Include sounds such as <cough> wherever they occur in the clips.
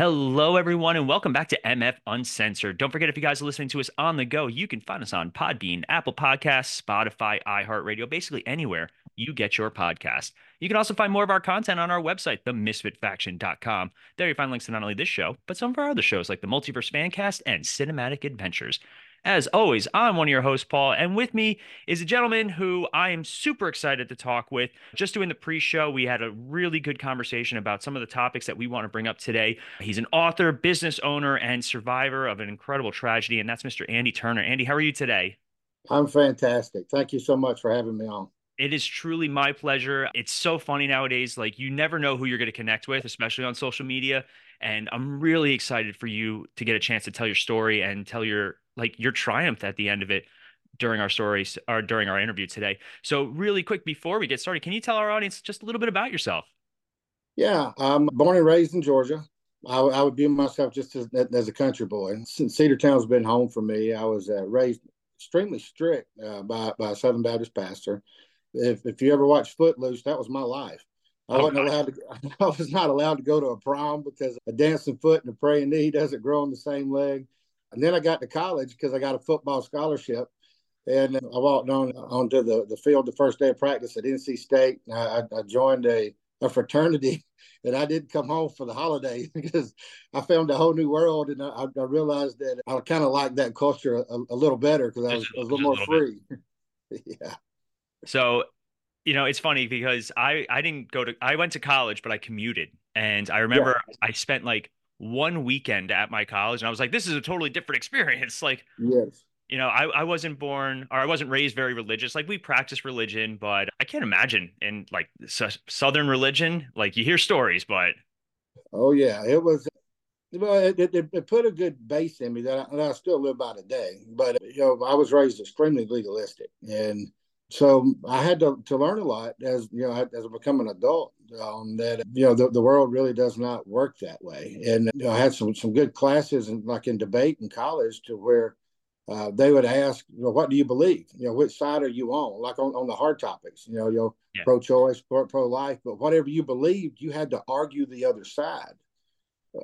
Hello, everyone, and welcome back to MF Uncensored. Don't forget, if you guys are listening to us on the go, you can find us on Podbean, Apple Podcasts, Spotify, iHeartRadio, basically anywhere you get your podcast. You can also find more of our content on our website, themisfitfaction.com. There you find links to not only this show, but some of our other shows like the Multiverse Fancast and Cinematic Adventures. As always, I'm one of your hosts, Paul, and with me is a gentleman who I am super excited to talk with. Just doing the pre show, we had a really good conversation about some of the topics that we want to bring up today. He's an author, business owner, and survivor of an incredible tragedy, and that's Mr. Andy Turner. Andy, how are you today? I'm fantastic. Thank you so much for having me on. It is truly my pleasure. It's so funny nowadays. Like, you never know who you're going to connect with, especially on social media. And I'm really excited for you to get a chance to tell your story and tell your like your triumph at the end of it during our stories or during our interview today. So, really quick before we get started, can you tell our audience just a little bit about yourself? Yeah, I'm born and raised in Georgia. I, I would view myself just as, as a country boy. Since Cedartown's been home for me, I was uh, raised extremely strict uh, by by a Southern Baptist pastor. If if you ever watched Footloose, that was my life. I wasn't allowed to. <laughs> I was not allowed to go to a prom because a dancing foot and a praying knee doesn't grow on the same leg. And then I got to college because I got a football scholarship, and I walked on onto the, the field the first day of practice at NC State. I, I joined a, a fraternity, <laughs> and I didn't come home for the holidays <laughs> because I found a whole new world, and I, I realized that I kind of liked that culture a, a little better because I was, was, a little more a little free. <laughs> yeah. So you know, it's funny because I I didn't go to I went to college, but I commuted, and I remember yeah. I spent like one weekend at my college, and I was like, this is a totally different <laughs> experience. Like, yes, you know, I I wasn't born or I wasn't raised very religious. Like, we practice religion, but I can't imagine in like Southern religion. Like, you hear stories, but oh yeah, it was. Well, it, it, it put a good base in me that I, that I still live by today. But you know, I was raised extremely legalistic, and so I had to, to learn a lot as you know as I become an adult um, that you know the, the world really does not work that way. And you know, I had some some good classes and like in debate in college to where uh, they would ask, you know, what do you believe? You know, which side are you on? Like on, on the hard topics, you know, you know, yeah. pro-choice, pro pro-life, but whatever you believed, you had to argue the other side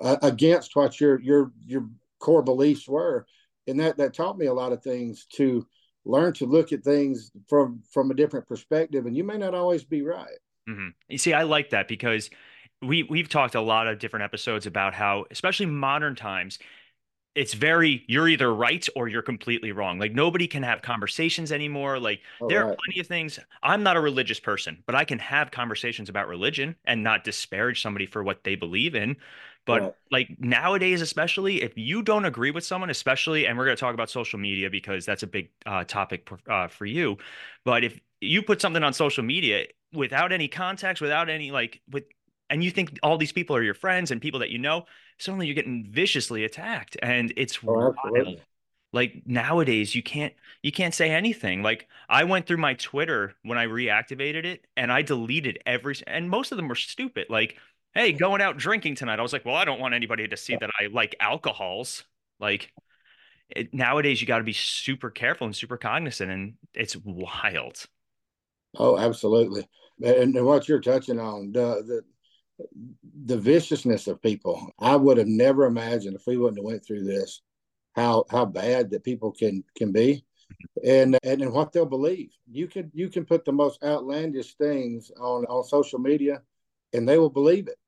uh, against what your your your core beliefs were, and that that taught me a lot of things to learn to look at things from from a different perspective and you may not always be right mm-hmm. you see i like that because we we've talked a lot of different episodes about how especially modern times it's very you're either right or you're completely wrong like nobody can have conversations anymore like oh, there right. are plenty of things i'm not a religious person but i can have conversations about religion and not disparage somebody for what they believe in but right. like nowadays, especially if you don't agree with someone, especially, and we're going to talk about social media because that's a big uh, topic uh, for you. But if you put something on social media without any context, without any like, with, and you think all these people are your friends and people that you know, suddenly you're getting viciously attacked, and it's oh, wild. Like nowadays, you can't you can't say anything. Like I went through my Twitter when I reactivated it, and I deleted every, and most of them were stupid. Like hey, going out drinking tonight. I was like, well, I don't want anybody to see that I like alcohols. Like it, nowadays, you got to be super careful and super cognizant, and it's wild. Oh, absolutely. And, what you're touching on, the, the the viciousness of people. I would have never imagined if we wouldn't have went through this, how how bad that people can can be, and and, and what they'll believe. You can you can put the most outlandish things on on social media, and they will believe it.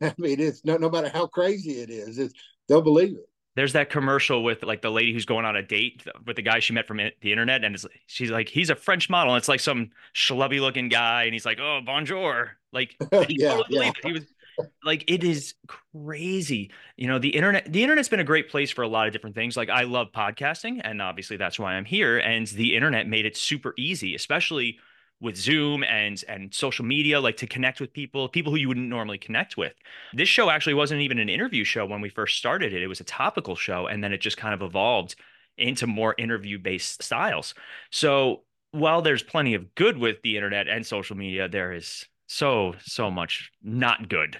<laughs> I mean, it's no, no matter how crazy it is, it's, they'll believe it. There's that commercial with like the lady who's going on a date with the guy she met from the internet, and it's, she's like, he's a French model, and it's like some schlubby looking guy, and he's like, oh, bonjour, like <laughs> yeah, totally yeah. he was like it is crazy. You know the internet the internet's been a great place for a lot of different things. Like i love podcasting and obviously that's why i'm here and the internet made it super easy especially with Zoom and and social media, like to connect with people, people who you wouldn't normally connect with. This show actually wasn't even an interview show when we first started it. It was a topical show, and then it just kind of evolved into more interview based styles. So while there's plenty of good with the internet and social media, there is so so much not good.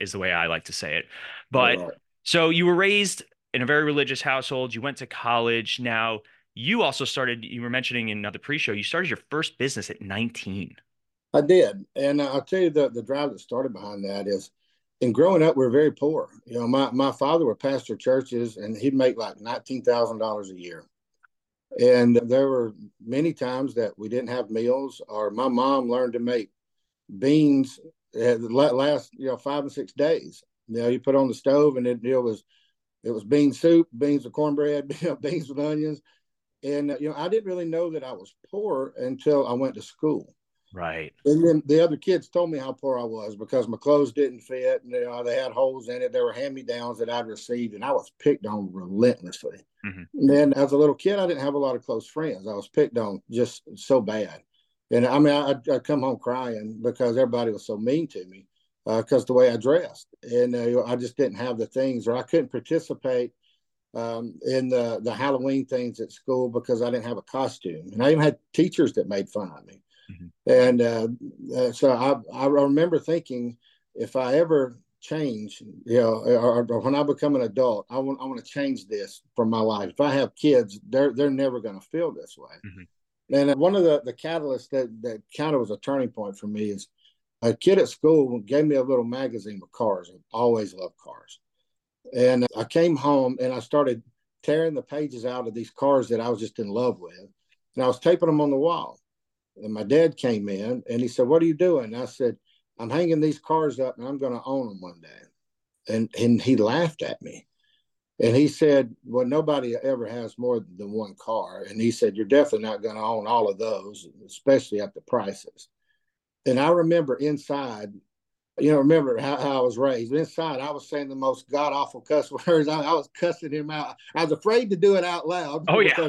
is the way I like to say it. But so you were raised in a very religious household. You went to college. Now you also started you were mentioning in uh, the pre-show you started your first business at 19 i did and uh, i'll tell you the, the drive that started behind that is in growing up, we are very poor. You know, my, my father would pastor churches and he'd make like $19,000 a year. And there were many times that we didn't have meals, or my mom learned to make beans uh, at last, you know, five and six days. You know, you put on the stove and it, it was it was bean soup, beans with cornbread, <laughs> beans with onions. And you know, I didn't really know that I was poor until I went to school. Right. And then the other kids told me how poor I was because my clothes didn't fit and you know, they had holes in it. There were hand me downs that I'd received and I was picked on relentlessly. Mm-hmm. And then as a little kid, I didn't have a lot of close friends. I was picked on just so bad. And I mean, I'd, I'd come home crying because everybody was so mean to me because uh, the way I dressed. And uh, I just didn't have the things or I couldn't participate um, in the, the Halloween things at school because I didn't have a costume. And I even had teachers that made fun of me. Mm-hmm. And uh, uh, so I, I remember thinking, if I ever change, you know, or, or, when I become an adult, I want I want to change this for my life. If I have kids, they're they're never going to feel this way. Mm-hmm. And one of the the catalysts that that kind of was a turning point for me is a kid at school gave me a little magazine with cars. I always loved cars, and I came home and I started tearing the pages out of these cars that I was just in love with, and I was taping them on the wall. And my dad came in and he said, What are you doing? And I said, I'm hanging these cars up and I'm going to own them one day. And, and he laughed at me. And he said, Well, nobody ever has more than one car. And he said, You're definitely not going to own all of those, especially at the prices. And I remember inside, you know, remember how, how I was raised. Inside, I was saying the most god awful cuss <laughs> words. I, I, was cussing him out. I was afraid to do it out loud. Oh, yeah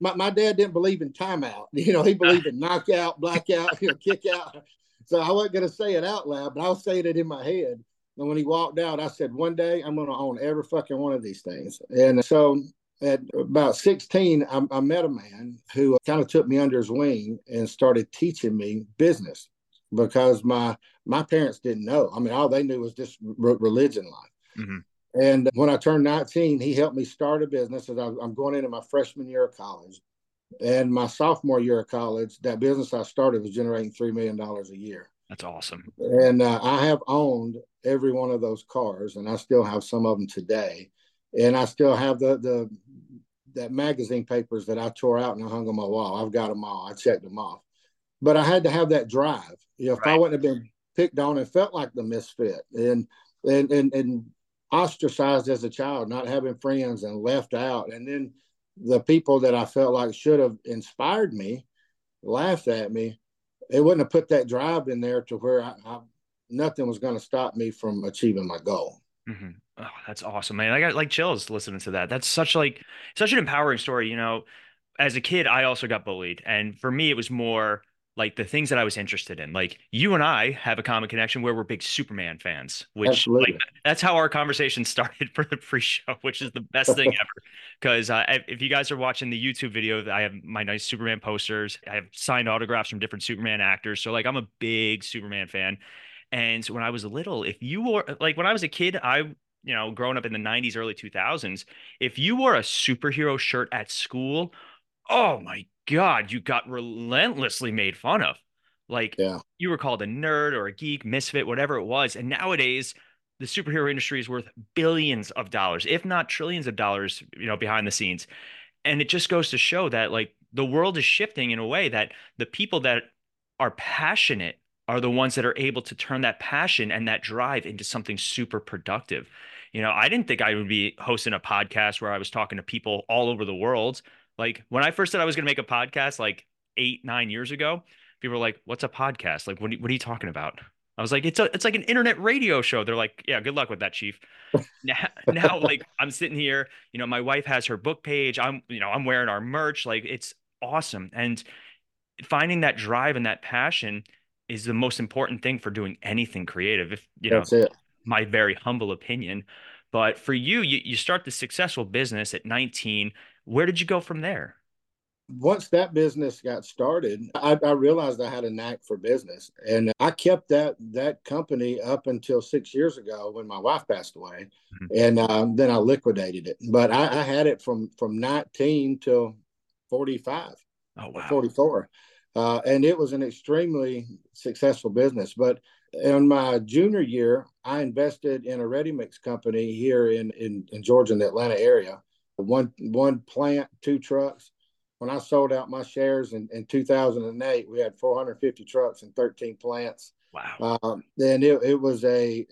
my, my dad didn't believe in timeout. <laughs> You know, he believed in knockout, blackout, you know, kick out. So I wasn't going to say it out loud, but I was saying it in my head. And when he walked out, I said, one day I'm going to own every fucking one of these things. And so at about 16, I, I met a man who kind of took me under his wing and started teaching me business because my my parents didn't know. I mean, all they knew was just re- religion life. Mm-hmm. And when I turned 19, he helped me start a business as I'm going into my freshman year of college. And my sophomore year of college, that business I started was generating $3 million a year. That's awesome. And uh, I have owned every one of those cars, and I still have some of them today. And I still have the, the, that magazine papers that I tore out and I hung on my wall. I've got them all. I checked them off. But I had to have that drive. You know, if right. I wouldn't have been picked on and felt like the misfit and and and and ostracized as a child, not having friends and left out. And then the people that I felt like should have inspired me laughed at me. It wouldn't have put that drive in there to where I, I nothing was going to stop me from achieving my goal. Mm-hmm. Oh, that's awesome, man. I got like chills listening to that. That's such like such an empowering story. You know, as a kid, I also got bullied, and for me, it was more like the things that I was interested in. Like you and I have a common connection where we're big Superman fans, which like that's how our conversation <laughs> started for the pre-show, which is the best thing <laughs> ever. Because uh, if you guys are watching the YouTube video, I have my nice Superman posters. I have signed autographs from different Superman actors. So like I'm a big Superman fan. And when I was little, if you were like when I was a kid, I you know, growing up in the 90s, early 2000s, if you wore a superhero shirt at school, oh my God, you got relentlessly made fun of. Like yeah. you were called a nerd or a geek, misfit, whatever it was. And nowadays, the superhero industry is worth billions of dollars, if not trillions of dollars, you know, behind the scenes. And it just goes to show that like the world is shifting in a way that the people that are passionate are the ones that are able to turn that passion and that drive into something super productive. You know, I didn't think I would be hosting a podcast where I was talking to people all over the world. Like when I first said I was going to make a podcast like eight, nine years ago, people were like, what's a podcast? Like, what, what are you talking about? I was like, it's a, it's like an internet radio show. They're like, yeah, good luck with that, chief. <laughs> now, now, like I'm sitting here, you know, my wife has her book page. I'm, you know, I'm wearing our merch. Like it's awesome. And finding that drive and that passion is the most important thing for doing anything creative. If you That's know, it. my very humble opinion. But for you, you, you start the successful business at 19 where did you go from there? Once that business got started, I, I, realized I had a knack for business, and I kept that that company up until six years ago when my wife passed away, mm-hmm. and um, then I liquidated it. But I, I, had it from from 19 till 45, oh, wow. 44, uh, and it was an extremely successful business. But In my junior year, I invested in a ready mix company here in, in, in Georgia, in the Atlanta area. One one plant, two trucks. When I sold out my shares in, in 2008, we had 450 trucks and 13 plants. Wow. Uh, and it, it was a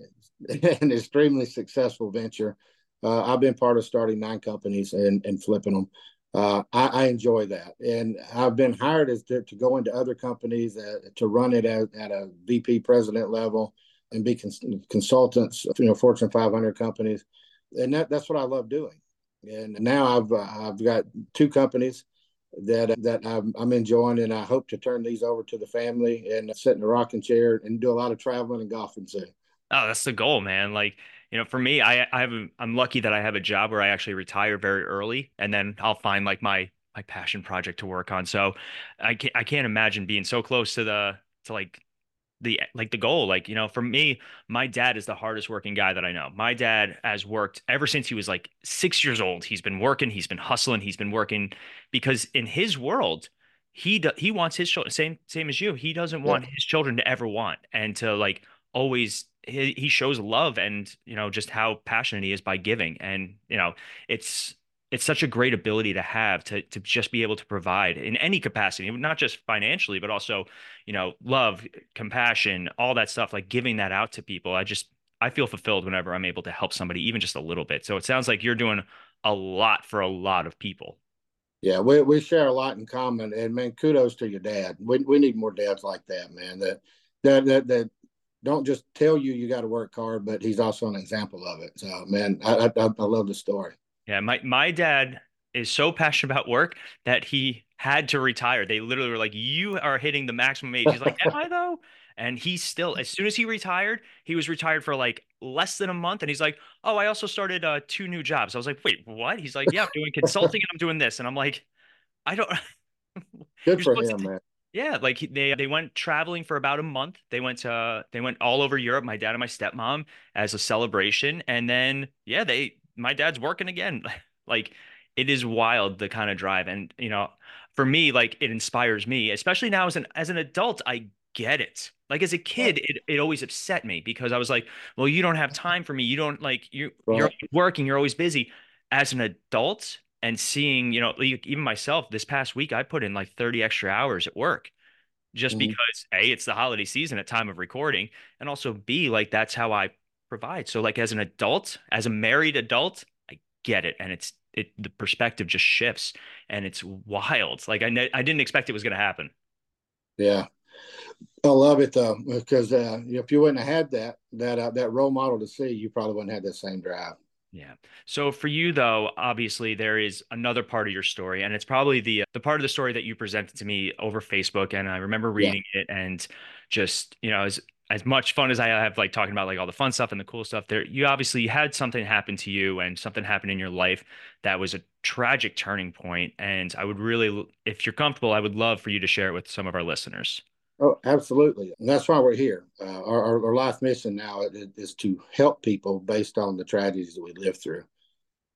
<laughs> an extremely successful venture. Uh, I've been part of starting nine companies and, and flipping them. Uh, I, I, enjoy that, and I've been hired as to, to go into other companies uh, to run it at, at a VP president level and be cons- consultants, you know, Fortune 500 companies, and that, that's what I love doing. And now I've uh, I've got two companies that that I'm, I'm, enjoying, and I hope to turn these over to the family and sit in a rocking chair and do a lot of traveling and golfing soon. Oh, that's the goal, man. Like, you know, for me, I I have a, I'm lucky that I have a job where I actually retire very early and then I'll find like my my passion project to work on. So I can't I can't imagine being so close to the to like the like the goal like you know for me my dad is the hardest working guy that i know. My dad has worked ever since he was like six years old. He's been working he's been hustling he's been working because in his world he do, he wants his children same same as you. He doesn't want yeah. his children to ever want and to like always he, he shows love and you know just how passionate he is by giving. And you know it's it's such a great ability to have to to just be able to provide in any capacity not just financially but also you know love compassion all that stuff like giving that out to people i just i feel fulfilled whenever i'm able to help somebody even just a little bit so it sounds like you're doing a lot for a lot of people yeah we, we share a lot in common and man kudos to your dad we, we need more dads like that man that that that, that don't just tell you you got to work hard, but he's also an example of it. So, man, I, I, I love the story. Yeah, my my dad is so passionate about work that he had to retire. They literally were like, "You are hitting the maximum age." He's like, "Am I though?" And he still, as soon as he retired, he was retired for like less than a month. And he's like, "Oh, I also started uh, two new jobs." I was like, "Wait, what?" He's like, "Yeah, I'm doing consulting and I'm doing this." And I'm like, "I don't." <laughs> Good for him, man. Yeah, like they they went traveling for about a month. They went to they went all over Europe. My dad and my stepmom as a celebration, and then yeah, they my dad's working again. <laughs> like it is wild the kind of drive, and you know, for me, like it inspires me, especially now as an as an adult. I get it. Like as a kid, it, it always upset me because I was like, well, you don't have <laughs> time for me. You don't like you right. you're working. You're always busy. As an adult, and seeing, you know, even myself this past week, I put in like 30 extra hours at work just mm-hmm. because A, it's the holiday season at time of recording. And also B, like that's how I provide. So like as an adult, as a married adult, I get it. And it's, it, the perspective just shifts and it's wild. Like I, ne- I didn't expect it was going to happen. Yeah. I love it though, because uh, if you wouldn't have had that, that, uh, that role model to see, you probably wouldn't have that same drive. Yeah. So for you though, obviously there is another part of your story and it's probably the the part of the story that you presented to me over Facebook and I remember reading yeah. it and just, you know, as as much fun as I have like talking about like all the fun stuff and the cool stuff there, you obviously had something happen to you and something happened in your life that was a tragic turning point. and I would really if you're comfortable, I would love for you to share it with some of our listeners. Oh, absolutely. And that's why we're here. Uh, our, our life mission now is to help people based on the tragedies that we live through.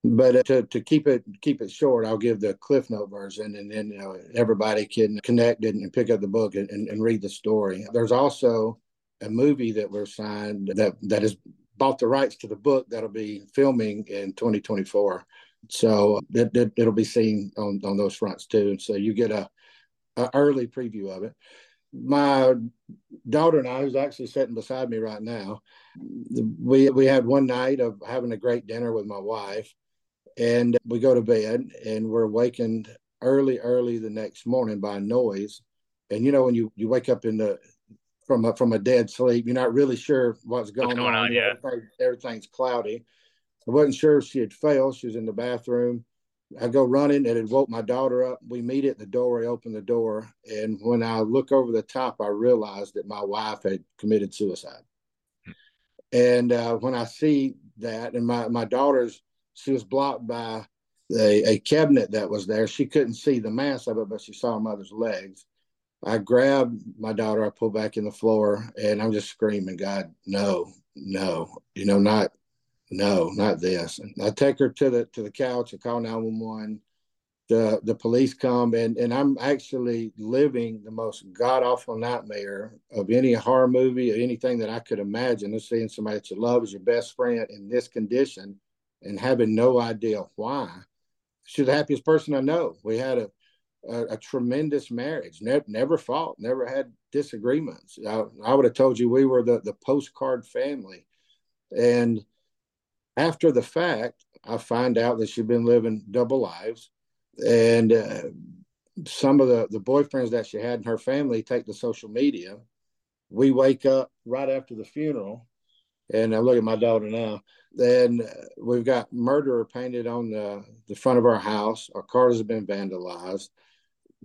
But uh, to, to keep it keep it short, I'll give the Cliff Note version, and then everybody can connect and pick up the book and, and, and read the story. There's also a movie that we're signed that that has bought the rights to the book that'll be filming in 2024. So that it, will be seen on, on those fronts too. So you get a, a early preview of it my daughter and I, who's actually sitting beside me right now, we we had one night of having a great dinner with my wife, and we go to bed and we're awakened early, early the next morning by noise. And you know when you you wake up in the from a from a dead sleep, you're not really sure what's going, what's going on. on. Yeah, Everything, everything's cloudy. I wasn't sure if she had failed. She was in the bathroom I go running and it woke my daughter up. We meet at the door. I open the door. And when I look over the top, I realized that my wife had committed suicide. And uh, when I see that, and my, my daughter's, she was blocked by a, a cabinet that was there. She couldn't see the mass of it, but she saw her mother's legs. I grab my daughter, I pull back in the floor, and I'm just screaming, God, no, no, you know, not no, not this. And I take her to the to the couch. I call nine one one. the the police come and and I'm actually living the most god awful nightmare of any horror movie or anything that I could imagine. Of seeing somebody that you love as your best friend in this condition and having no idea why. She's the happiest person I know. We had a a, a tremendous marriage. Never never fought. Never had disagreements. I, I would have told you we were the the postcard family, and after the fact, I find out that she'd been living double lives and uh, some of the the boyfriends that she had in her family take to social media. We wake up right after the funeral, and I look at my daughter now. Then uh, we've got murderer painted on the the front of our house. Our cars have been vandalized.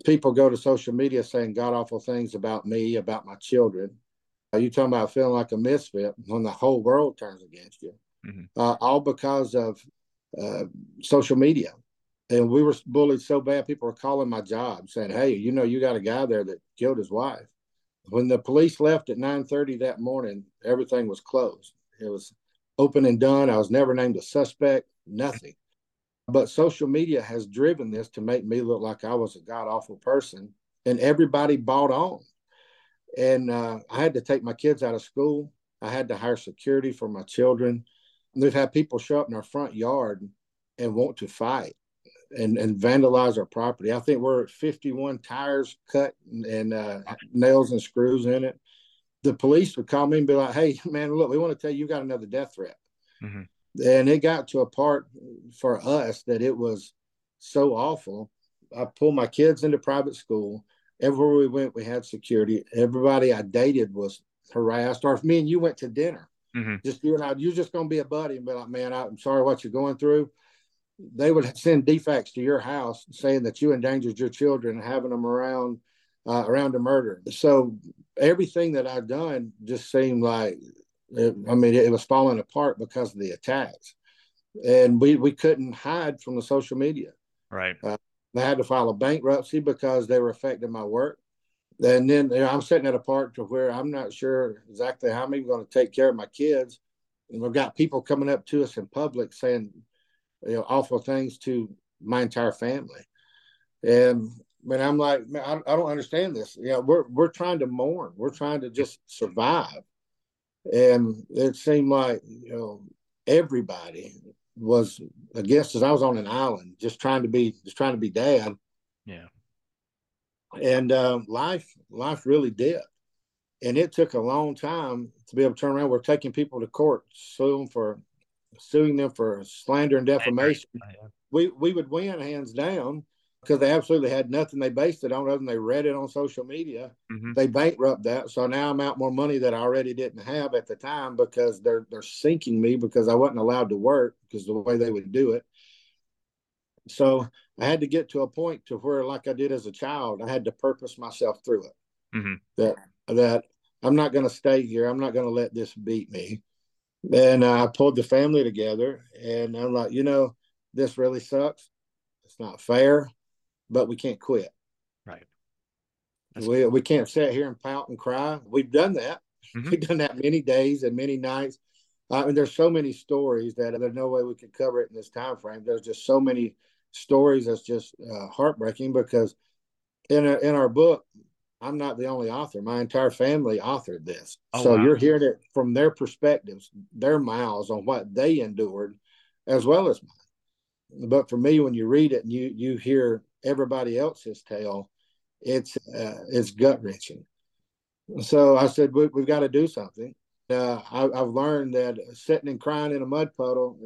People go to social media saying god awful things about me, about my children. Are you talking about feeling like a misfit when the whole world turns against you? Mm-hmm. Uh, all because of uh, social media and we were bullied so bad people were calling my job saying hey you know you got a guy there that killed his wife when the police left at 9.30 that morning everything was closed it was open and done i was never named a suspect nothing but social media has driven this to make me look like i was a god awful person and everybody bought on and uh, i had to take my kids out of school i had to hire security for my children we've had people show up in our front yard and want to fight and, and vandalize our property. I think we're at 51 tires cut and, and uh, nails and screws in it. The police would call me and be like, "Hey, man, look, we want to tell you you got another death threat." Mm-hmm. And it got to a part for us that it was so awful. I pulled my kids into private school. Everywhere we went, we had security. Everybody I dated was harassed. Or if me and you went to dinner, mm-hmm. just you and I, you're just going to be a buddy and be like, "Man, I'm sorry what you're going through." they would send DFACS to your house saying that you endangered your children and having them around uh, around a murder. So everything that I've done just seemed like, it, I mean, it, was falling apart because of the attacks, and we we couldn't hide from the social media. Right. Uh, I had to file a bankruptcy because they were affecting my work. And then you know, I'm sitting at a part to where I'm not sure exactly how I'm even going to take care of my kids. And we've got people coming up to us in public saying, you know, awful things to my entire family. And when I'm like, man, I, I don't understand this. You know, we're we're trying to mourn. We're trying to just survive. And it seemed like, you know, everybody was against us. I was on an island just trying to be just trying to be dad. Yeah. And uh, life life really did. And it took a long time to be able to turn around. We're taking people to court, suing for suing them for slander and defamation. We we would win hands down because they absolutely had nothing they based it on other than they read it on social media. Mm-hmm. They bankrupt that. So now I'm out more money that I already didn't have at the time because they're they're sinking me because I wasn't allowed to work because the way they would do it. So I had to get to a point to where, like I did as a child, I had to purpose myself through it. Mm-hmm. That that I'm not going to stay here. I'm not going to let this beat me. And uh, I pulled the family together, and I'm like, you know, this really sucks. It's not fair, but we can't quit. Right. That's we cool. we can't sit here and pout and cry. We've done that. Mm-hmm. We've done that many days and many nights. I mean, there's so many stories that there's no way we could cover it in this time frame. There's just so many stories that's just uh, heartbreaking because in a, in our book, I'm not the only author. My entire family authored this. Oh, so wow. you're hearing it from their perspectives, their mouths on what they endured, as well as mine. But for me, when you read it and you you hear everybody else's tale, it's uh, it's gut wrenching. So I said we, have got to do something. Uh, I, have learned that sitting and crying in a mud puddle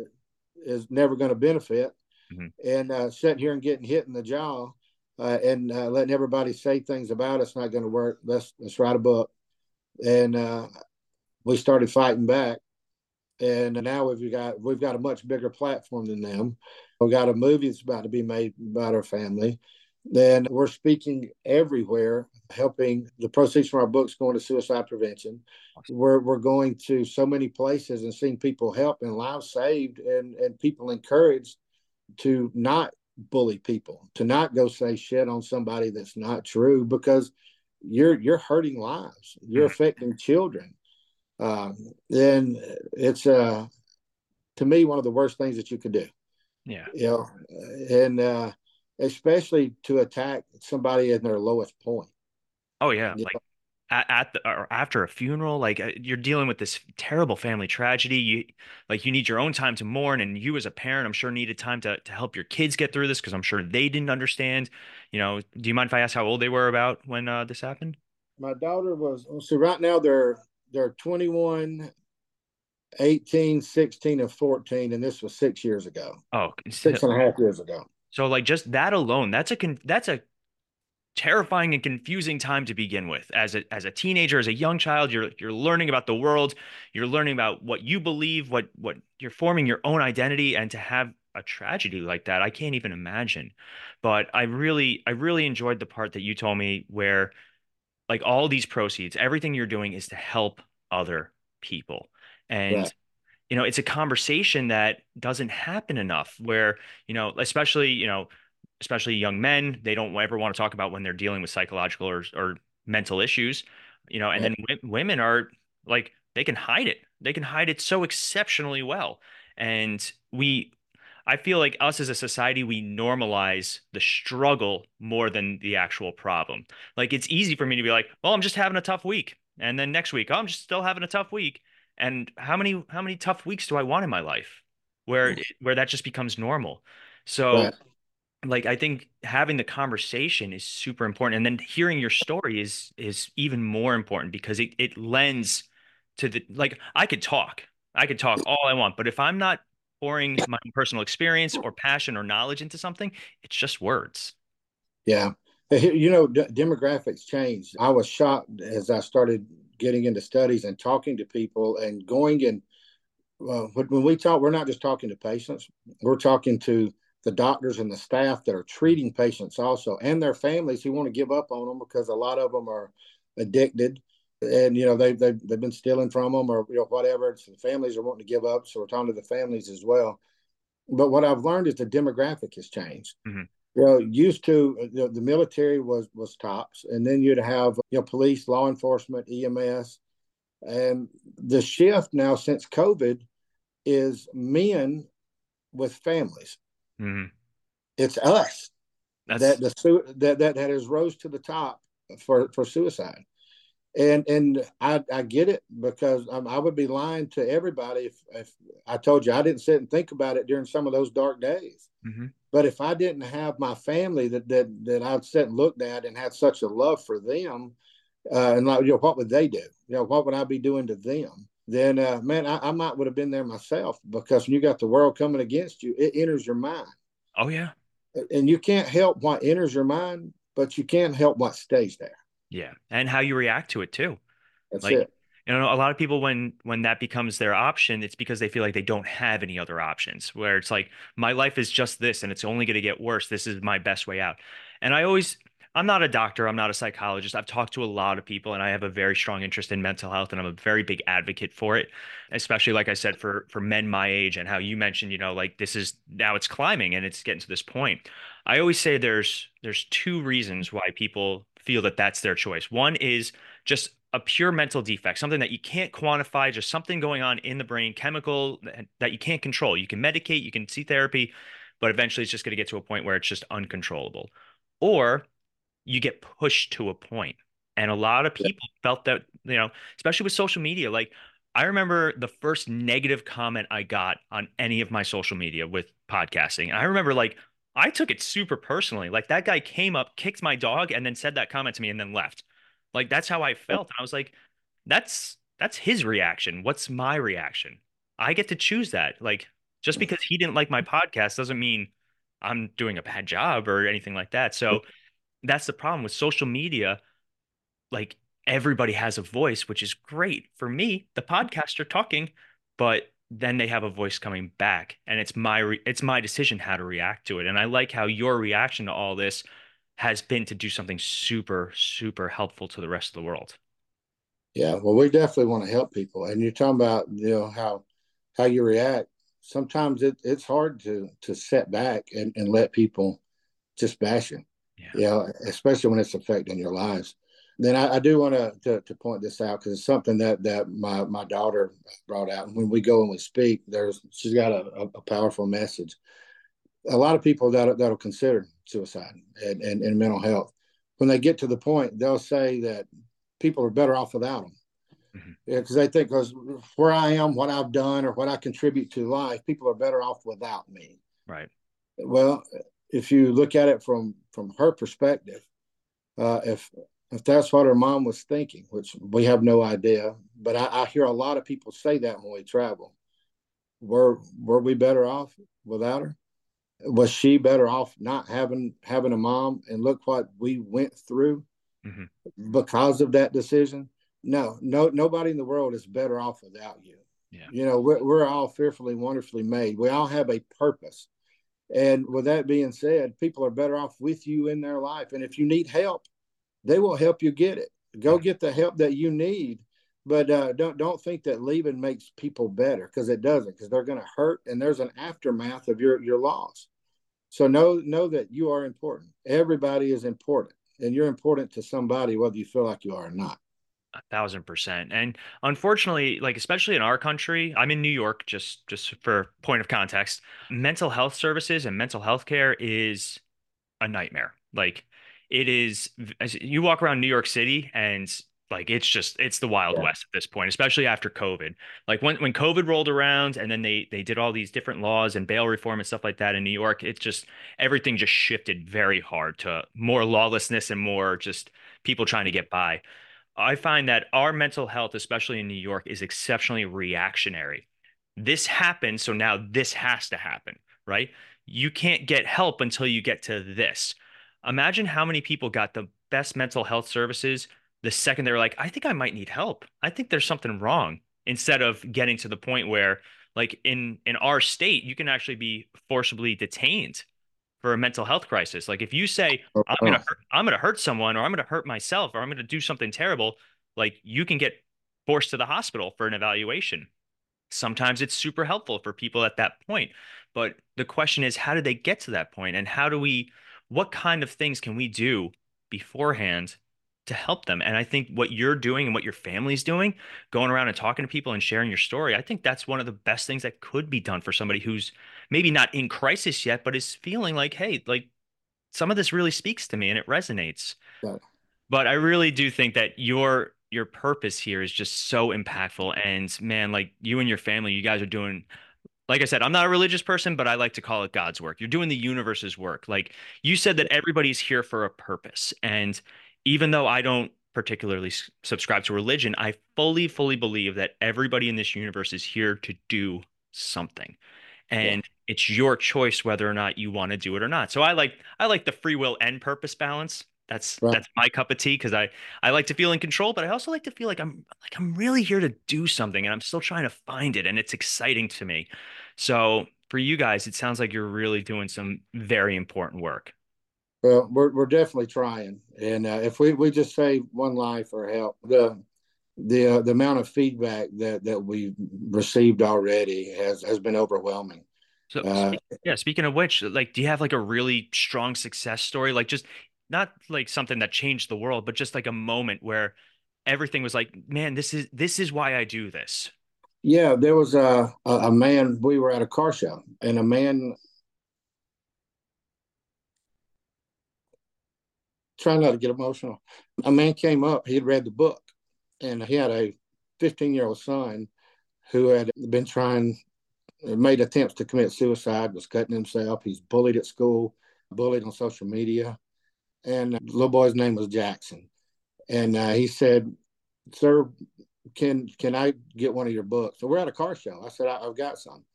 is never going to benefit, mm-hmm. and uh, sitting here and getting hit in the jaw uh, and uh, letting everybody say things about us not going to work. Let's let's write a book, and uh, we started fighting back, and now we've got we've got a much bigger platform than them. We've got a movie that's about to be made about our family. Then we're speaking everywhere, helping the proceeds from our books going to suicide prevention. We're we're going to so many places and seeing people help and lives saved and and people encouraged to not bully people, to not go say shit on somebody that's not true because you're you're hurting lives, you're mm-hmm. affecting children. Um, and it's uh to me one of the worst things that you could do. Yeah. You know, and uh especially to attack somebody in their lowest point. Oh yeah, you like know? at, at the or after a funeral, like uh, you're dealing with this terrible family tragedy. You like you need your own time to mourn, and you as a parent, I'm sure needed time to to help your kids get through this because I'm sure they didn't understand. You know, do you mind if I ask how old they were about when uh, this happened? My daughter was so right now they're they're 21 18 16 and 14 and this was six years ago. Oh six and a half years ago. So like just that alone that's a con- that's a terrifying and confusing time to begin with. As a as a teenager as a young child you're you're learning about the world. You're learning about what you believe what what you're forming your own identity and to have a tragedy like that I can't even imagine. But I really I really enjoyed the part that you told me where like all these proceeds everything you're doing is to help other people and yeah. you know it's a conversation that doesn't happen enough where you know especially you know especially young men, they don't ever want to talk about when they're dealing with psychological or, or mental issues, you know, and yeah. then w- women are like, they can hide it. They can hide it so exceptionally well. And we, I feel like us as a society, we normalize the struggle more than the actual problem. Like it's easy for me to be like, well, I'm just having a tough week. And then next week, oh, I'm just still having a tough week. And how many, how many tough weeks do I want in my life where, mm. where that just becomes normal? So, right like I think having the conversation is super important, and then hearing your story is is even more important because it it lends to the like I could talk, I could talk all I want, but if I'm not pouring my personal experience or passion or knowledge into something, it's just words. Yeah, you know, d- demographics changed. I was shocked as I started getting into studies and talking to people and going and when we talk, we're not just talking to patients, we're talking to the doctors and the staff that are treating patients also and their families who want to give up on them because a lot of them are addicted. And you know they they've, they've been stealing from them or you know whatever. So the families are wanting to give up so we're talking to the families as well. But what i've learned is the demographic has changed. Mm-hmm. You know used to you know, the military was was tops and then you'd have you know police law enforcement ems and the shift now since covid is men with families. Mm-hmm. It's us. That's... that the that, that that has rose to the top for for suicide, and and I I get it because um, I would be lying to everybody if if I told you I didn't sit and think about it during some of those dark days. Mm-hmm. But if I didn't have my family that that that I'd sit and looked at and had such a love for them, uh, and like you know what would they do? You know what would I be doing to them? then uh, man, I, I, might would have been there myself because when you got the world coming against you, it enters your mind. Oh yeah, and you can't help what enters your mind, but you can't help what stays there. Yeah, and how you react to it too. That's like, it. You know, a lot of people when when that becomes their option, it's because they feel like they don't have any other options. Where it's like, my life is just this, and it's only going to get worse. This is my best way out. And I always I'm not a doctor. I'm not a psychologist. I've talked to a lot of people and I have a very strong interest in mental health and I'm a very big advocate for it, especially like I said for for men my age and how you mentioned, you know, like this is now it's climbing and it's getting to this point. I always say there's there's two reasons why people feel that that's their choice. One is just a pure mental defect, something that you can't quantify, just something going on in the brain, chemical that you can't control. You can medicate, you can see therapy, but eventually it's just going to get to a point where it's just uncontrollable. Or you get pushed to a point. And a lot of people yeah. felt that, you know, especially with social media. Like, I remember the first negative comment I got on any of my social media with podcasting. And I remember, like, I took it super personally. Like, that guy came up, kicked my dog, and then said that comment to me and then left. Like, that's how I felt. I was like, that's that's his reaction. What's my reaction? I get to choose that. Like, just mm. because he didn't like my mm-hmm. podcast doesn't mean I'm doing a bad job or anything like that. So that's the problem with social media. Like everybody has a voice, which is great for me, the podcaster talking, but then they have a voice coming back and it's my re- it's my decision how to react to it and i like how your reaction to all this has been to do something super super helpful to the rest of the world yeah well we definitely want to help people and you're talking about you know how how you react sometimes it, it's hard to to set back and, and let people just bash you yeah. you know, especially when it's affecting your lives. Then I, I do want to, to point this out because it's something that that my my daughter brought out. And when we go and we speak, there's she's got a, a powerful message. A lot of people that that'll consider suicide and, and, and mental health. When they get to the point, they'll say that people are better off without them. Mm-hmm. Because they think, because where I am, what I've done, or what I contribute to life, people are better off without me. Right. Well, if you look at it from from her perspective, uh, if if that's what her mom was thinking, which we have no idea, but I, I hear a lot of people say that when we travel. Were were we better off without her? Was she better off not having having a mom? And look what we went through mm-hmm. because of that decision. No, no, nobody in the world is better off without you. Yeah. You know, we're, we're all fearfully, wonderfully made. We all have a purpose. And with that being said, people are better off with you in their life. And if you need help, they will help you get it. Go get the help that you need, but uh, don't don't think that leaving makes people better because it doesn't. Because they're going to hurt, and there's an aftermath of your your loss. So know know that you are important. Everybody is important, and you're important to somebody, whether you feel like you are or not. A thousand percent. And unfortunately, like especially in our country, I'm in New York, just just for point of context, mental health services and mental health care is a nightmare. Like it is as you walk around New York City and like it's just it's the wild yeah. west at this point especially after covid. Like when when covid rolled around and then they they did all these different laws and bail reform and stuff like that in new york it's just everything just shifted very hard to more lawlessness and more just people trying to get by. I find that our mental health especially in new york is exceptionally reactionary. This happened so now this has to happen right? You can't get help until you get to this Imagine how many people got the best mental health services the second they were like, I think I might need help. I think there's something wrong. Instead of getting to the point where, like in in our state, you can actually be forcibly detained for a mental health crisis. Like if you say oh, I'm gonna hurt, I'm gonna hurt someone, or I'm gonna hurt myself, or I'm gonna do something terrible, like you can get forced to the hospital for an evaluation. Sometimes it's super helpful for people at that point, but the question is, how do they get to that point, and how do we what kind of things can we do beforehand to help them? And I think what you're doing and what your family's doing, going around and talking to people and sharing your story, I think that's one of the best things that could be done for somebody who's maybe not in crisis yet, but is feeling like, hey, like some of this really speaks to me and it resonates. Yeah. But I really do think that your your purpose here is just so impactful. And man, like you and your family, you guys are doing like I said, I'm not a religious person, but I like to call it God's work. You're doing the universe's work. Like you said that everybody's here for a purpose. And even though I don't particularly subscribe to religion, I fully, fully believe that everybody in this universe is here to do something. And yeah. it's your choice whether or not you want to do it or not. So I like I like the free will and purpose balance. That's right. that's my cup of tea because I I like to feel in control, but I also like to feel like I'm like I'm really here to do something and I'm still trying to find it and it's exciting to me. So for you guys, it sounds like you're really doing some very important work. Well, we're we're definitely trying, and uh, if we we just save one life or help the the uh, the amount of feedback that that we've received already has has been overwhelming. So uh, yeah, speaking of which, like, do you have like a really strong success story? Like, just not like something that changed the world, but just like a moment where everything was like, man, this is this is why I do this. Yeah, there was a a, man. We were at a car show, and a man trying not to get emotional. A man came up. He had read the book, and he had a 15 year old son who had been trying, made attempts to commit suicide, was cutting himself. He's bullied at school, bullied on social media and the little boy's name was Jackson. And uh, he said, "Sir, can can I get one of your books?" So we're at a car show. I said, I, have got some."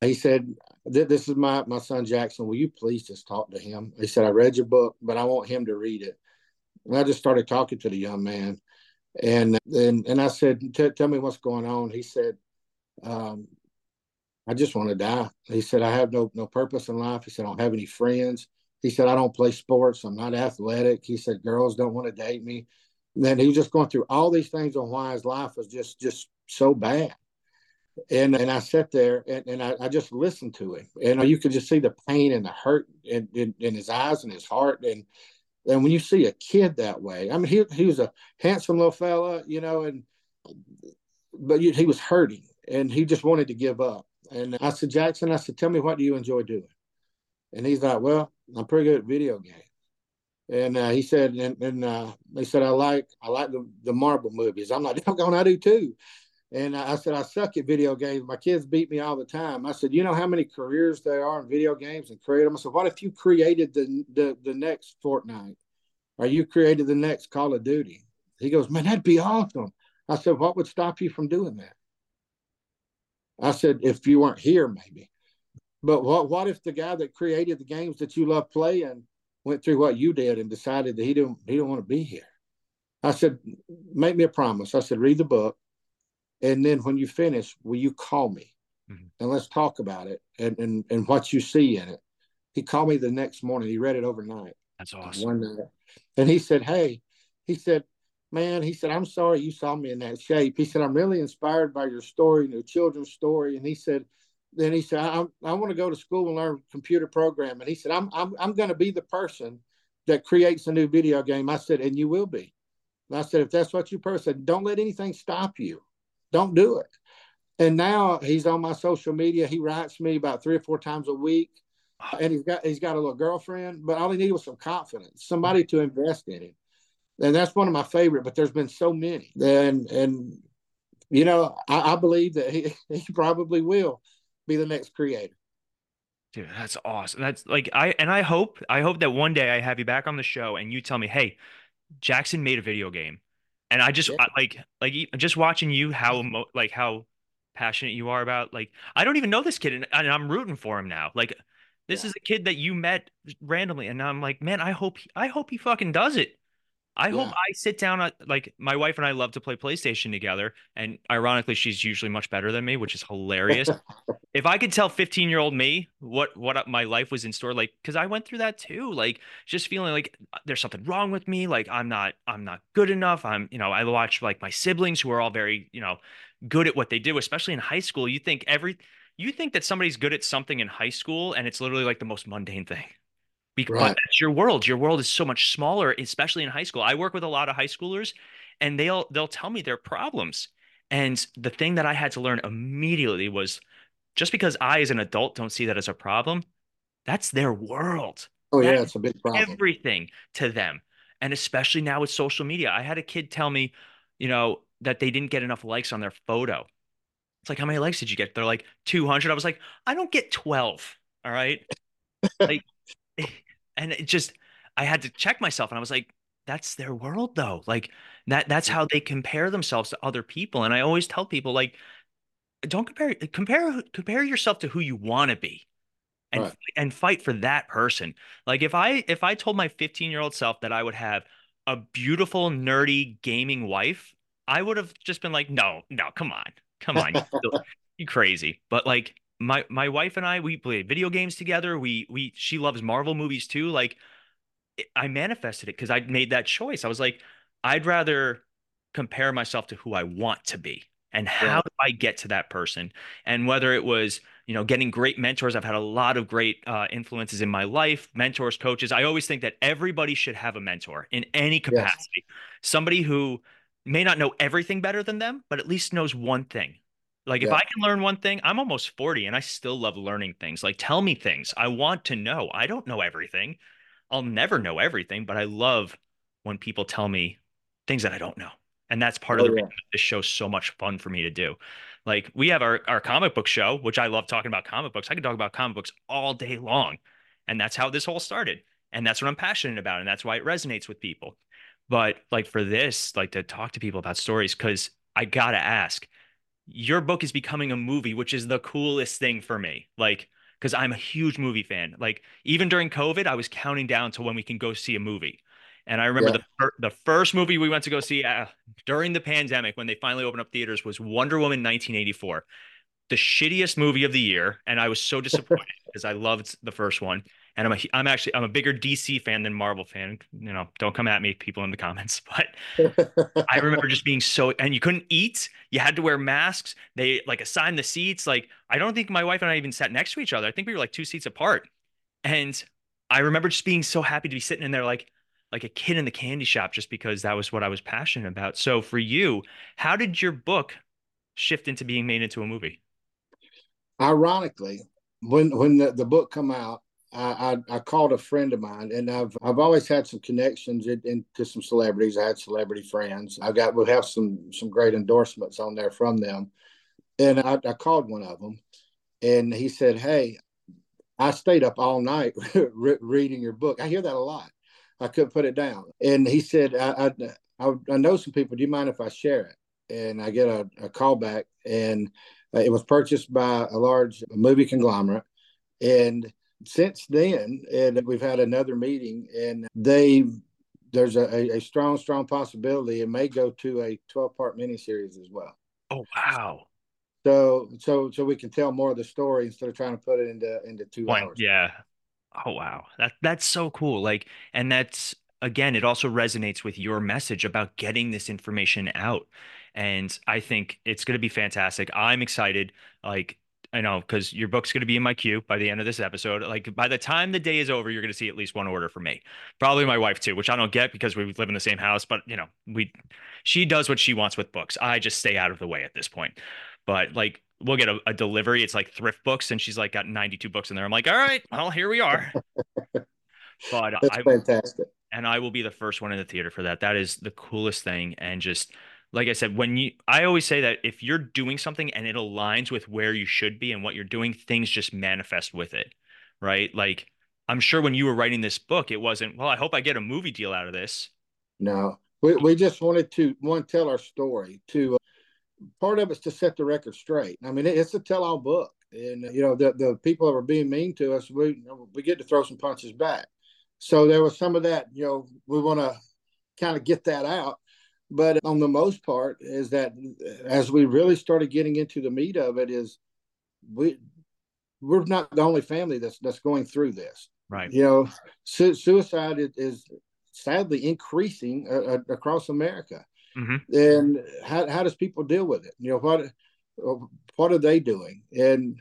He said, "This is my my son Jackson. Will you please just talk to him?" He said, "I read your book, but I want him to read it." And I just started talking to the young man, and and and I said, "Tell me what's going on." He said, um, "I just want to die." He said, "I have no no purpose in life." He said, "I don't have any friends." He said, I don't play sports. I'm not athletic. He said, girls don't want to date me. And he was just going through all these things on why his life was just just so bad. And and I sat there and, and I, I just listened to him. And you could just see the pain and the hurt in, in, in his eyes and his heart. And and when you see a kid that way, I mean, he, he was a handsome little fella, you know, and but he was hurting and he just wanted to give up. And I said, Jackson, I said, tell me, what do you enjoy doing? And he's like, well, I'm pretty good at video games. And uh, he said, and, and uh, they said, I like I like the, the Marvel movies. I'm like, <laughs> doggone, I do too. And I said, I suck at video games. My kids beat me all the time. I said, you know how many careers there are in video games and create them? I said, what if you created the, the, the next Fortnite or you created the next Call of Duty? He goes, man, that'd be awesome. I said, what would stop you from doing that? I said, if you weren't here, maybe. But what, what if the guy that created the games that you love playing went through what you did and decided that he didn't, he didn't want to be here? I said, make me a promise. I said, read the book and then when you finish, will you call me mm-hmm. and let's talk about it and, and and what you see in it? He called me the next morning. He read it overnight. That's awesome. One night, and he said, "Hey," he said, "Man," he said, "I'm sorry you saw me in that shape." He said, "I'm really inspired by your story, your children's story." And he said, then he said, I, I want to go to school and learn computer programming. He said, I'm, I'm, I'm going to be the person that creates a new video game. I said, and you will be. And I said, if that's what you person, don't let anything stop you don't do it. And now he's on my social media. He writes me about three or four times a week. And he's got he's got a little girlfriend, but all he needed was some confidence, somebody to invest in him. And that's one of my favorite, but there's been so many. And and you know, I, I believe that he, <laughs> he probably will be the next creator. Dude, that's awesome. That's like I and I hope I hope that one day I have you back on the show and you tell me, hey, Jackson made a video game and I just yeah. I, like like just watching you how like how passionate you are about like I don't even know this kid and, and I'm rooting for him now. Like this yeah. is a kid that you met randomly and now I'm like, man, I hope he, I hope he fucking does it. I yeah. hope I sit down at like my wife and I love to play PlayStation together. And ironically, she's usually much better than me, which is hilarious. <laughs> if I could tell 15 year old me what what my life was in store, like because I went through that too, like just feeling like uh, there's something wrong with me, like I'm not I'm not good enough. I'm you know I watch like my siblings who are all very you know good at what they do, especially in high school. You think every you think that somebody's good at something in high school, and it's literally like the most mundane thing because right. that's your world. Your world is so much smaller, especially in high school. I work with a lot of high schoolers, and they'll they'll tell me their problems. And the thing that I had to learn immediately was just because I, as an adult, don't see that as a problem, that's their world. Oh that yeah, it's a big problem. Everything to them, and especially now with social media. I had a kid tell me, you know, that they didn't get enough likes on their photo. It's like, how many likes did you get? They're like 200. I was like, I don't get 12. All right. like <laughs> and it just I had to check myself and I was like, that's their world though. Like that that's how they compare themselves to other people. And I always tell people like don't compare compare compare yourself to who you want to be and right. and fight for that person. Like if I if I told my 15-year-old self that I would have a beautiful nerdy gaming wife, I would have just been like, "No, no, come on. Come on. You, <laughs> you crazy." But like my my wife and I we play video games together. We we she loves Marvel movies too. Like I manifested it because I made that choice. I was like, I'd rather compare myself to who I want to be and how yeah. do I get to that person. And whether it was you know getting great mentors, I've had a lot of great uh, influences in my life, mentors, coaches. I always think that everybody should have a mentor in any capacity, yes. somebody who may not know everything better than them, but at least knows one thing like yeah. if I can learn one thing, I'm almost 40 and I still love learning things. Like tell me things. I want to know. I don't know everything. I'll never know everything, but I love when people tell me things that I don't know. And that's part oh, of the yeah. reason this show's so much fun for me to do. Like we have our, our comic book show, which I love talking about comic books. I can talk about comic books all day long. And that's how this whole started. And that's what I'm passionate about. And that's why it resonates with people. But like for this, like to talk to people about stories, because I gotta ask, your book is becoming a movie, which is the coolest thing for me. Like, because I'm a huge movie fan. Like, even during COVID, I was counting down to when we can go see a movie. And I remember yeah. the fir- the first movie we went to go see uh, during the pandemic when they finally opened up theaters was Wonder Woman 1984, the shittiest movie of the year, and I was so disappointed because I loved the first one and I'm a I'm actually I'm a bigger DC fan than Marvel fan. You know, don't come at me, people in the comments. <laughs> But I remember just being so and you couldn't eat. You had to wear masks. They like assigned the seats. Like I don't think my wife and I even sat next to each other. I think we were like two seats apart. And I remember just being so happy to be sitting in there like like a kid in the candy shop just because that was what I was passionate about. So for you, how did your book shift into being made into a movie? Ironically, when when the, the book come out I, I, called a friend of mine, and I've I've always had some connections into some celebrities. I had celebrity friends. I got we have some some great endorsements on there from them, and I, I called one of them, and he said, "Hey, I stayed up all night <laughs> reading your book. I hear that a lot. I couldn't put it down." And he said, I, I, I know some people. Do you mind if I share it?" And I get a, a call back, and uh, it was purchased by a large movie conglomerate, and since then, and we've had another meeting, and they there's a, a strong, strong possibility it may go to a 12 part miniseries as well. Oh wow! So so so we can tell more of the story instead of trying to put it into into two hours. Yeah. Oh wow. That that's so cool. Like, and that's again, it also resonates with your message about getting this information out. And I think it's going to be fantastic. I'm excited. Like I know because your book's going to be in my queue by the end of this episode. Like by the time the day is over, you're going to see at least one order from me, probably my wife too, which I don't get because we live in the same house. But you know, we she does what she wants with books. I just stay out of the way at this point. But like we'll get a, a delivery. It's like thrift books, and she's like got 92 books in there. I'm like, all right, well here we are. <laughs> but That's I, fantastic. And I will be the first one in the theater for that. That is the coolest thing, and just like I said, when you, I always say that if you're doing something and it aligns with where you should be and what you're doing, things just manifest with it, right? Like, I'm sure when you were writing this book, it wasn't, well, I hope I get a movie deal out of this. No, we, we just wanted to one tell our story. To uh, part of it's to set the record straight. I mean, it's a tell-all book, and you know the the people that were being mean to us, we we get to throw some punches back. So there was some of that. You know, we want to kind of get that out but on the most part is that as we really started getting into the meat of it is we we're not the only family that's that's going through this. Right. You know su- suicide is, is, sadly increasing uh, uh, across america. Mm-hmm. and how, how does people deal with it? You know what what are they doing? And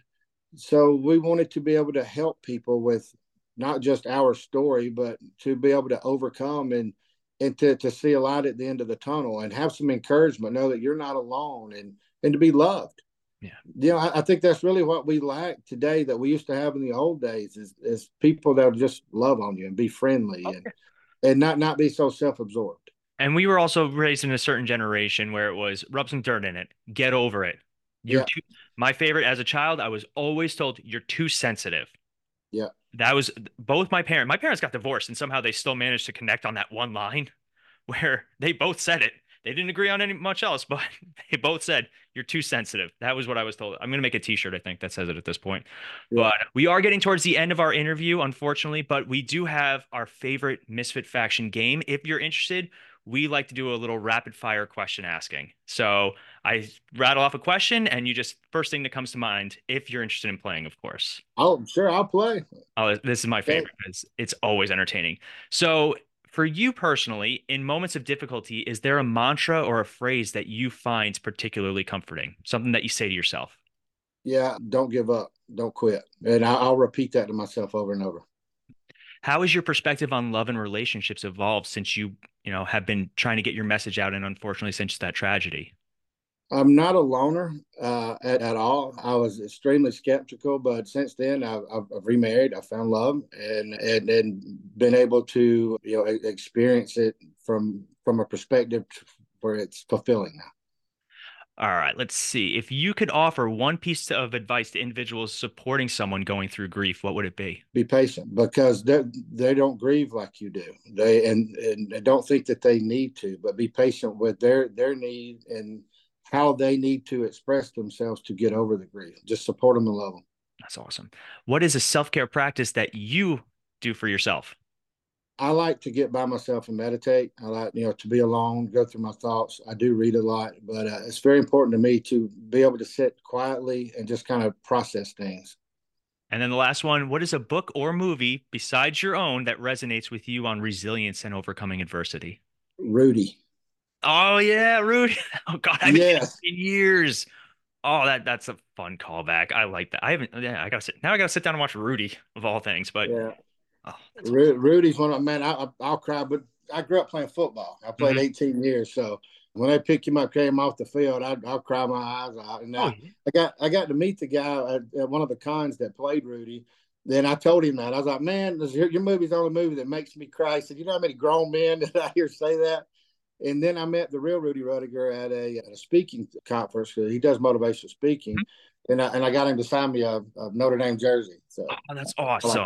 so we wanted to be able to help people with not just our story but to be able to overcome and and to, to see a light at the end of the tunnel and have some encouragement, know that you're not alone and, and to be loved. Yeah. You know, I, I, think that's really what we lack today that we used to have in the old days is, is people that just love on you and be friendly okay. and, and not, not be so self-absorbed. And we were also raised in a certain generation where it was rub some dirt in it, get over it. You're yeah. too, my favorite as a child, I was always told you're too sensitive. Yeah that was both my parents. My parents got divorced, and somehow they still managed to connect on that one line, <laughs> where they both said it. They didn't agree on any much else, <laughs> but they both said you're too sensitive. That was what I was told. I'm gonna make a T-shirt, I think, that says it at this point. Yeah. But we are getting towards the end of our interview, unfortunately. But we do have our favorite Misfit faction game. If you're interested, we like to do a little rapid fire question asking. So I rattle off a question, and you just first thing that comes to mind, if you're interested in playing, of course. Oh, sure, I'll play. Oh, this is my favorite because it's always entertaining. So, for you personally, in moments of difficulty, is there a mantra or a phrase that you find particularly comforting? Something that you say to yourself? Yeah, don't give up, don't quit, and I'll repeat that to myself over and over. How has your perspective on love and relationships evolved since you, you know, have been trying to get your message out, and unfortunately, since that tragedy? I'm not a loner uh, at, at all. I was extremely skeptical, but since then I've, I've, remarried. I found love and, and and been able to you know experience it from from a perspective where it's fulfilling now. All right, let's see. If you could offer one piece of advice to individuals supporting someone going through grief, what would it be? Be patient because they they don't grieve like you do. They and and don't think that they need to, but be patient with their their need and how they need to express themselves to get over the grief. Just support them and love them. That's awesome. What is a self care practice that you do for yourself? I like to get by myself and meditate. I like, you know, to be alone, go through my thoughts. I do read a lot, but uh, it's very important to me to be able to sit quietly and just kind of process things. And then the last one, what is a book or movie besides your own that resonates with you on resilience and overcoming adversity? Rudy. Oh yeah, Rudy. <laughs> Oh god, I haven't yes. in years. Oh, that that's a fun callback. I like that. I haven't. Yeah, I gotta sit now. I gotta sit down and watch Rudy of all things. But yeah, oh, Rudy's one of man. I, will cry, but I grew up playing football. I played mm-hmm. 18 years, so when they pick him up, carry him off the field, I, will cry my eyes out. And oh, I, I, got I got to meet the guy at, at, one of the cons that played Rudy, then I told him that. I was like, man, your, your movie's the only movie that makes me cry. He said, you know how many grown men <laughs> that I hear say that? And then I met the real Rudy Ruettiger at a, at a speaking conference. He does motivational speaking. Mm-hmm. And I, and I got him to sign me a, a Notre Dame jersey. So oh, that's awesome.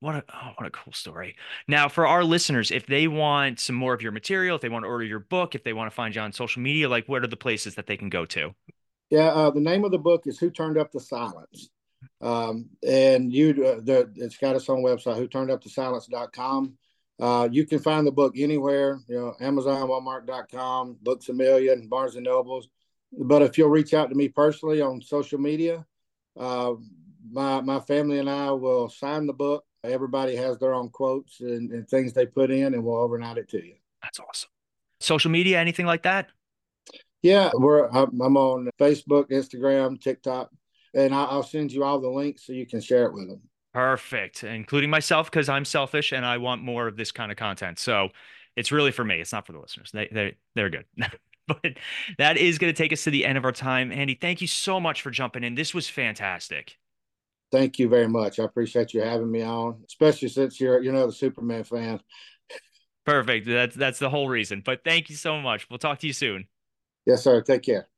What a oh, what a cool story. Now, for our listeners, if they want some more of your material, if they want to order your book, if they want to find you on social media, like what are the places that they can go to? Yeah, uh, the name of the book is Who Turned Up the Silence. Um, and you, uh, the, it's got its own website, who turned up the silence.com. Uh, you can find the book anywhere, you know, Amazon, Walmart.com, Books a Million, Barnes and Nobles. But if you'll reach out to me personally on social media, uh, my my family and I will sign the book. Everybody has their own quotes and, and things they put in, and we'll overnight it to you. That's awesome. Social media, anything like that? Yeah, we're I'm on Facebook, Instagram, TikTok and I'll send you all the links so you can share it with them. Perfect, including myself because I'm selfish and I want more of this kind of content. So it's really for me. It's not for the listeners. They they they're good. <laughs> but that is going to take us to the end of our time. Andy, thank you so much for jumping in. This was fantastic. Thank you very much. I appreciate you having me on, especially since you're you know the Superman fan. Perfect. That's that's the whole reason. But thank you so much. We'll talk to you soon. Yes, sir. Take care.